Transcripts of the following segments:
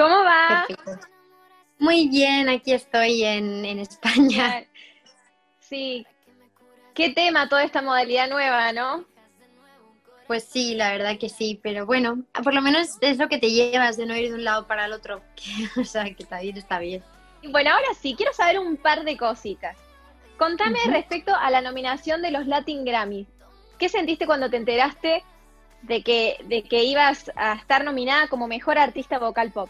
¿Cómo va? Muy bien, aquí estoy en, España. Sí. Qué tema toda esta modalidad nueva, ¿no? Pues sí, la verdad que sí, pero bueno, por lo menos es lo que te llevas de no ir de un lado para el otro, o sea, que está bien, está bien. Bueno, ahora sí, quiero saber un par de cositas. Contame respecto a la nominación de los Latin Grammy. ¿Qué sentiste cuando te enteraste de que, de que ibas a estar nominada como mejor artista vocal pop?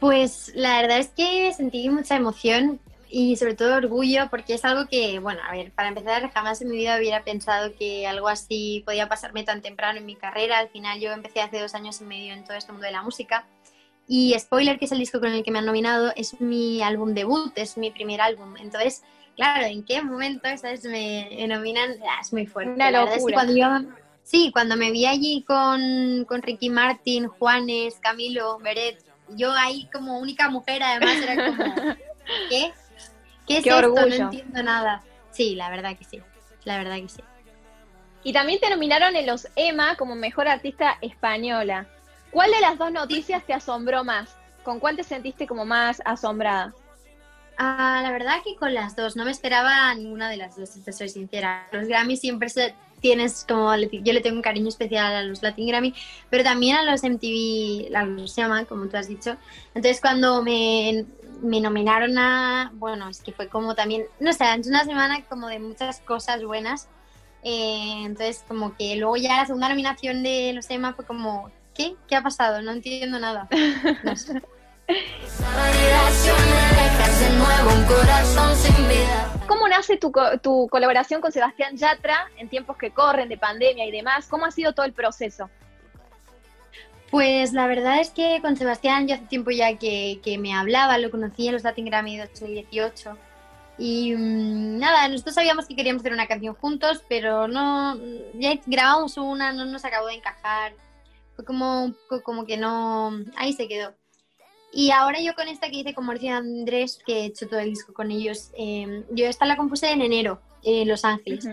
Pues la verdad es que sentí mucha emoción y sobre todo orgullo porque es algo que, bueno, a ver, para empezar, jamás en mi vida hubiera pensado que algo así podía pasarme tan temprano en mi carrera. Al final yo empecé hace dos años y medio en todo este mundo de la música. Y Spoiler, que es el disco con el que me han nominado, es mi álbum debut, es mi primer álbum. Entonces, claro, ¿en qué momento ¿sabes? me nominan? Ah, es muy fuerte. Una locura. cuando yo, sí, cuando me vi allí con, con Ricky Martin, Juanes, Camilo, Beret, yo ahí como única mujer, además era como, ¿qué? ¿Qué es esto? No entiendo nada. Sí, la verdad que sí, la verdad que sí. Y también te nominaron en los EMA como Mejor Artista Española. ¿Cuál de las dos noticias te asombró más? ¿Con cuál te sentiste como más asombrada? Ah, la verdad que con las dos, no me esperaba ninguna de las dos, si te soy sincera. Los Grammy siempre se, tienes como, yo le tengo un cariño especial a los Latin Grammy, pero también a los MTV, a los llaman, como tú has dicho. Entonces cuando me, me nominaron a, bueno, es que fue como también, no sé, es una semana como de muchas cosas buenas. Eh, entonces como que luego ya la segunda nominación de los EMA fue como, ¿qué? ¿Qué ha pasado? No entiendo nada. No sé. ¿Cómo nace tu, tu, colaboración con Sebastián Yatra en tiempos que corren de pandemia y demás? ¿Cómo ha sido todo el proceso? Pues la verdad es que con Sebastián yo hace tiempo ya que, que me hablaba, lo conocí en los Latin Grammy de 2018 y mm, nada, nosotros sabíamos que queríamos hacer una canción juntos, pero no, ya grabamos una, no nos acabó de encajar, fue como, como que no, ahí se quedó. Y ahora yo con esta que hice con Marcia Andrés, que he hecho todo el disco con ellos, em, yo esta la compuse en enero en Los Ángeles.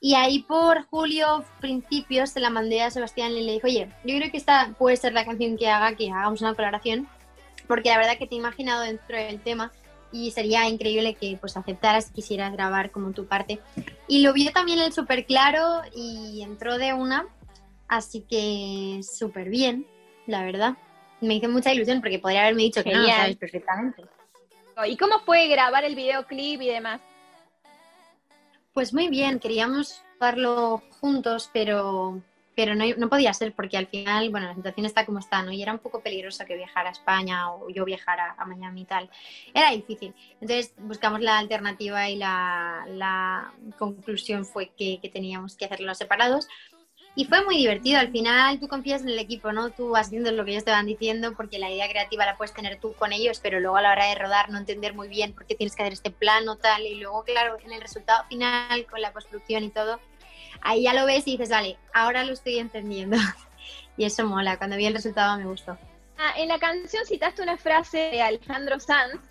Y ahí por julio, principios, se la mandé a Sebastián y le dije, oye, yo creo que esta puede ser la canción que haga, que hagamos una colaboración, porque la verdad que te he imaginado dentro del tema y sería increíble que pues aceptaras, quisieras grabar como tu parte. Y lo vio también él súper claro y entró de una, así que súper bien, la verdad me hizo mucha ilusión porque podría haberme dicho que no, sabes perfectamente. ¿Y cómo fue grabar el videoclip y demás? Pues muy bien, queríamos hacerlo juntos, pero, pero no, no, podía ser porque al final, bueno, la situación está como está, ¿no? Y era un poco peligroso que viajara a España o yo viajara a Miami y tal. Era difícil. Entonces buscamos la alternativa y la, la conclusión fue que, que teníamos que hacerlo separados. Y fue muy divertido. Al final tú confías en el equipo, ¿no? Tú vas viendo lo que ellos te van diciendo porque la idea creativa la puedes tener tú con ellos, pero luego a la hora de rodar no entender muy bien por qué tienes que hacer este plano tal. Y luego, claro, en el resultado final, con la construcción y todo, ahí ya lo ves y dices, vale, ahora lo estoy entendiendo. y eso mola. Cuando vi el resultado me gustó. Ah, en la canción citaste una frase de Alejandro Sanz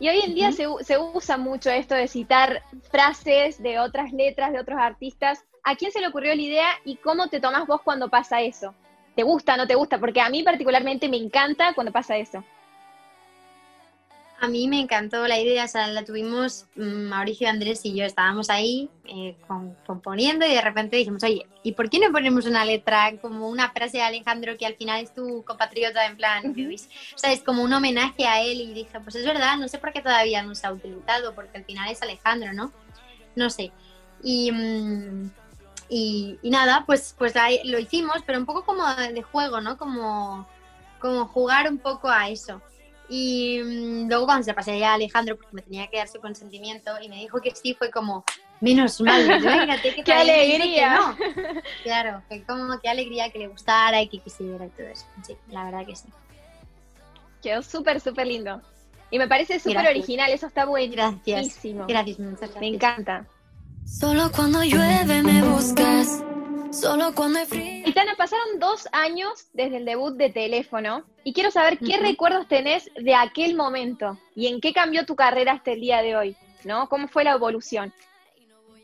y hoy en día se, se, usa mucho esto de citar frases de otras letras, de otros artistas. ¿A quién se le ocurrió la idea y cómo te tomas vos cuando pasa eso? ¿Te gusta, no te gusta? Porque a mí particularmente me encanta cuando pasa eso. A mí me encantó la idea, o sea, la tuvimos mm, Mauricio, Andrés y yo, estábamos ahí eh, componiendo y de repente dijimos, oye, ¿y por qué no ponemos una letra como una frase de Alejandro que al final es tu compatriota en plan, o sea, es como un homenaje a él y dije, pues es verdad, no sé por qué todavía no se ha utilizado, porque al final es Alejandro, ¿no? No sé. Y, mm, y, nada, pues, pues ahí lo hicimos, pero un poco como de juego, ¿no? Como, como jugar un poco a eso. Y mm, luego cuando se pasé ya a Alejandro, porque me tenía que dar su consentimiento, y me dijo que sí, fue como, menos mal, imagínate que ¡Qué alegría! no. Claro, fue como qué alegría que le gustara y que quisiera y todo eso. Sí, la verdad que sí. Quedó súper, súper lindo. Y me parece súper original, eso está buenísimo. Gracias. Gracias, muchas gracias. Me encanta. Solo cuando llueve me buscas. Solo cuando hay frío. Itana, pasaron dos años desde el debut de Teléfono y quiero saber qué recuerdos tenés de aquel momento y en qué cambió tu carrera hasta el día de hoy, ¿no? ¿Cómo fue la evolución?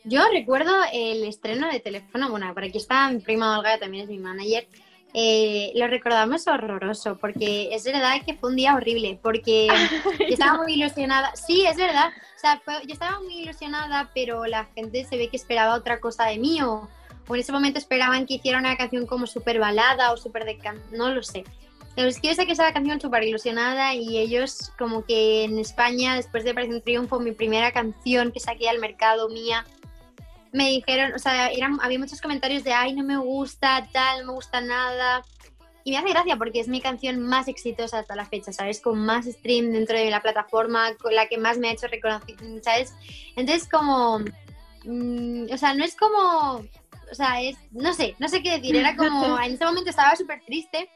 Yo recuerdo el estreno de Teléfono, bueno, por aquí está mi prima Olga, también es mi manager, eh, lo recordamos horroroso, porque es verdad que fue un día horrible, porque yo estaba muy ilusionada. Sí, es verdad. O sea, yo estaba muy ilusionada, pero la gente se ve que esperaba otra cosa de mí, o, en ese momento esperaban que hiciera una canción como súper balada o súper de can... no lo sé. Pero es que yo sé que esa canción súper ilusionada y ellos como que en España, después de Parece un Triunfo, mi primera canción que saqué al mercado mía, me dijeron, o sea, eran, había muchos comentarios de, ay, no me gusta, tal, no me gusta nada. Y me hace gracia porque es mi canción más exitosa hasta la fecha, ¿sabes? Con más stream dentro de la plataforma, con la que más me ha hecho reconocer, ¿sabes? Entonces, como, mm, o sea, no es como, o sea, es, no sé, no sé qué decir, era como, en ese momento estaba súper triste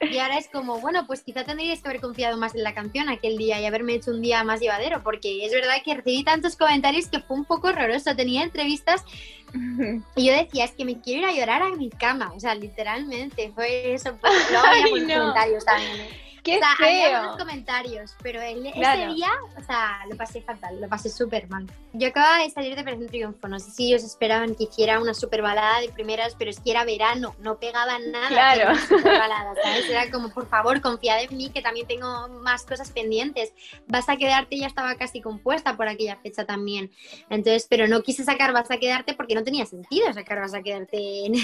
y ahora es como, bueno, pues quizá tendríais que haber confiado más en la canción aquel día y haberme hecho un día más llevadero, porque es verdad que recibí tantos comentarios que fue un poco horroroso. Tenía entrevistas y yo decía, es que me quiero ir a llorar a mi cama, o sea, literalmente, fue eso. Pues, luego había comentarios también. ¿eh? ¡Qué o feo! comentarios, pero ese día, o sea, lo pasé fatal, lo pasé súper mal. Yo acababa de salir de Operación Triunfo, no sé si ellos esperaban que hiciera una super balada de primeras, pero es que era verano, no pegaba nada. Claro. Balada, ¿sabes? Era como, por favor, confía en mí, que también tengo más cosas pendientes. Vas a quedarte, ya estaba casi compuesta por aquella fecha también. Entonces, pero no quise sacar Vas a quedarte porque no tenía sentido sacar Vas a quedarte en,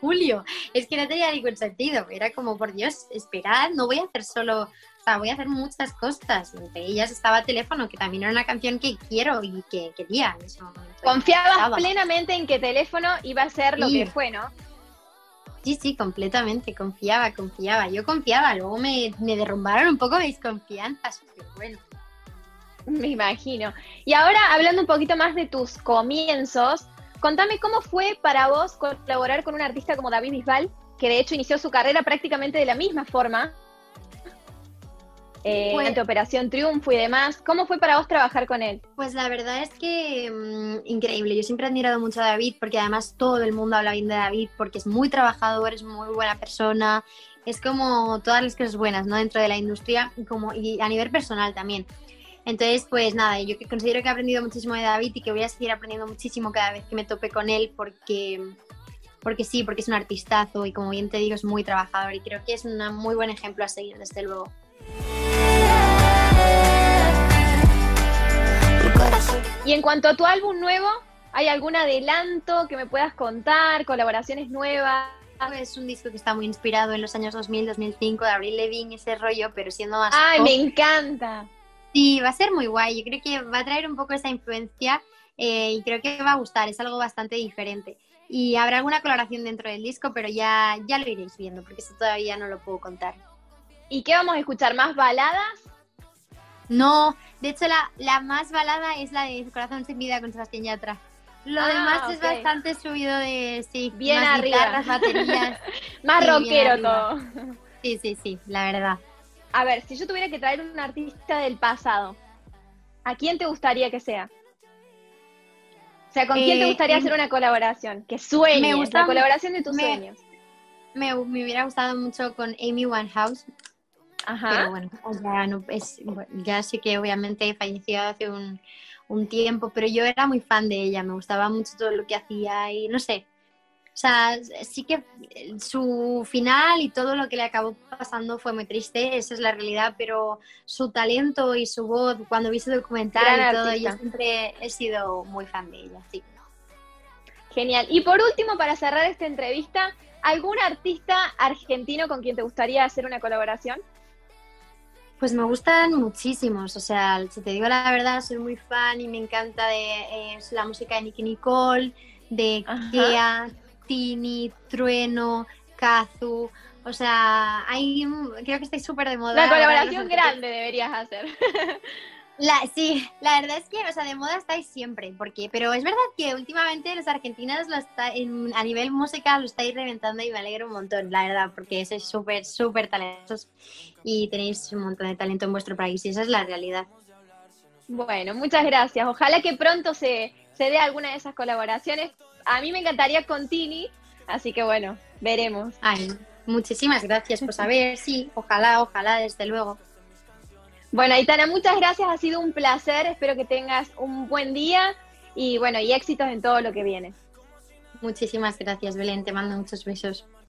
julio. Es que no tenía ningún sentido. Era como, por Dios, esperad, no voy a hacer solo, sea, voy a hacer muchas cosas. Entre ellas estaba Teléfono, que también era una canción que quiero y que quería. Confiabas plenamente en que Teléfono iba a ser lo que fue, ¿no? Sí, sí, completamente, confiaba, confiaba. Yo confiaba, luego me, me derrumbaron un poco mis confianzas, pero bueno. Me imagino. Y ahora, hablando un poquito más de tus comienzos, contame cómo fue para vos colaborar con un artista como David Bisbal, que de hecho inició su carrera prácticamente de la misma forma, eh, pues, Operación Triunfo y demás. ¿Cómo fue para vos trabajar con él? Pues la verdad es que mm, increíble. Yo siempre he admirado mucho a David porque además todo el mundo habla bien de David porque es muy trabajador, es muy buena persona. Es como todas las cosas buenas, ¿no? Dentro de la industria como, y a nivel personal también. Entonces, pues nada, yo considero que he aprendido muchísimo de David y que voy a seguir aprendiendo muchísimo cada vez que me tope con él porque, porque sí, porque es un artistazo y como bien te digo, es muy trabajador y creo que es un muy buen ejemplo a seguir, desde luego. Y en cuanto a tu álbum nuevo, ¿hay algún adelanto que me puedas contar? ¿Colaboraciones nuevas? Es un disco que está muy inspirado en los años 2000, 2005, de Avril Lavigne, ese rollo, pero siendo más. ¡Ay, me encanta! Sí, va a ser muy guay. Yo creo que va a traer un poco esa influencia eh, y creo que va a gustar. Es algo bastante diferente. Y habrá alguna colaboración dentro del disco, pero ya, ya lo iréis viendo, porque eso todavía no lo puedo contar. ¿Y qué vamos a escuchar? ¿Más baladas? No, de hecho la, la más balada es la de Corazón sin vida con Sebastián Yatra. Lo ah, demás es bastante subido de, sí, bien más arriba. baterías. más rockero todo. Sí, sí, sí, la verdad. A ver, si yo tuviera que traer un artista del pasado, ¿a quién te gustaría que sea? O sea, ¿con quién te eh, gustaría hacer una colaboración? Que sueñes, me gusta, la colaboración de tus sueños. Me, me, hubiera gustado mucho con Amy Winehouse. Ajá. Pero bueno, ya, no, es, ya sé que obviamente falleció hace un, un, tiempo, pero yo era muy fan de ella, me gustaba mucho todo lo que hacía y no sé. O sea, sí que su final y todo lo que le acabó pasando fue muy triste, esa es la realidad, pero su talento y su voz, cuando vi su documental y todo, yo siempre he sido muy fan de ella, sí. Genial. Y por último, para cerrar esta entrevista, ¿algún artista argentino con quien te gustaría hacer una colaboración? Pues me gustan muchísimos, o sea, si te digo la verdad, soy muy fan y me encanta de eh, la música de Nicky Nicole, de Kea, Tini, Trueno, Kazu, o sea, hay, creo que estoy súper de moda. La colaboración grande deberías hacer. La, sí, la verdad es que, o sea, de moda estáis siempre, porque, pero es verdad que últimamente los argentinos lo está, a nivel música lo estáis reventando y me alegro un montón, la verdad, porque sois súper, súper talentosos y tenéis un montón de talento en vuestro país y esa es la realidad. Bueno, muchas gracias. Ojalá que pronto se, se dé alguna de esas colaboraciones. A mí me encantaría con Tini, así que bueno, veremos. Ay, muchísimas gracias, pues a ver, sí, ojalá, ojalá, desde luego. Bueno, Aitana, muchas gracias, ha sido un placer, espero que tengas un buen día y bueno, y éxitos en todo lo que viene. Muchísimas gracias, Belén, te mando muchos besos.